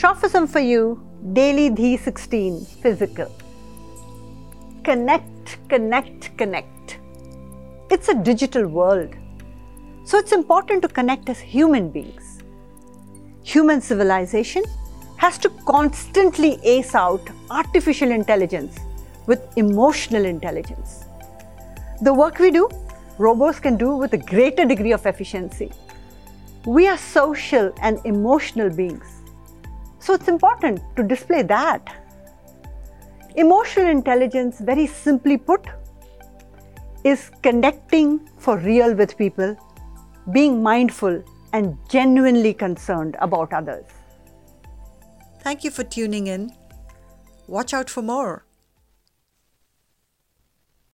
Sophism for you, daily D16, physical. Connect, connect, connect. It's a digital world. So it's important to connect as human beings. Human civilization has to constantly ace out artificial intelligence with emotional intelligence. The work we do, robots can do with a greater degree of efficiency. We are social and emotional beings. So it's important to display that. Emotional intelligence, very simply put, is connecting for real with people, being mindful and genuinely concerned about others. Thank you for tuning in. Watch out for more.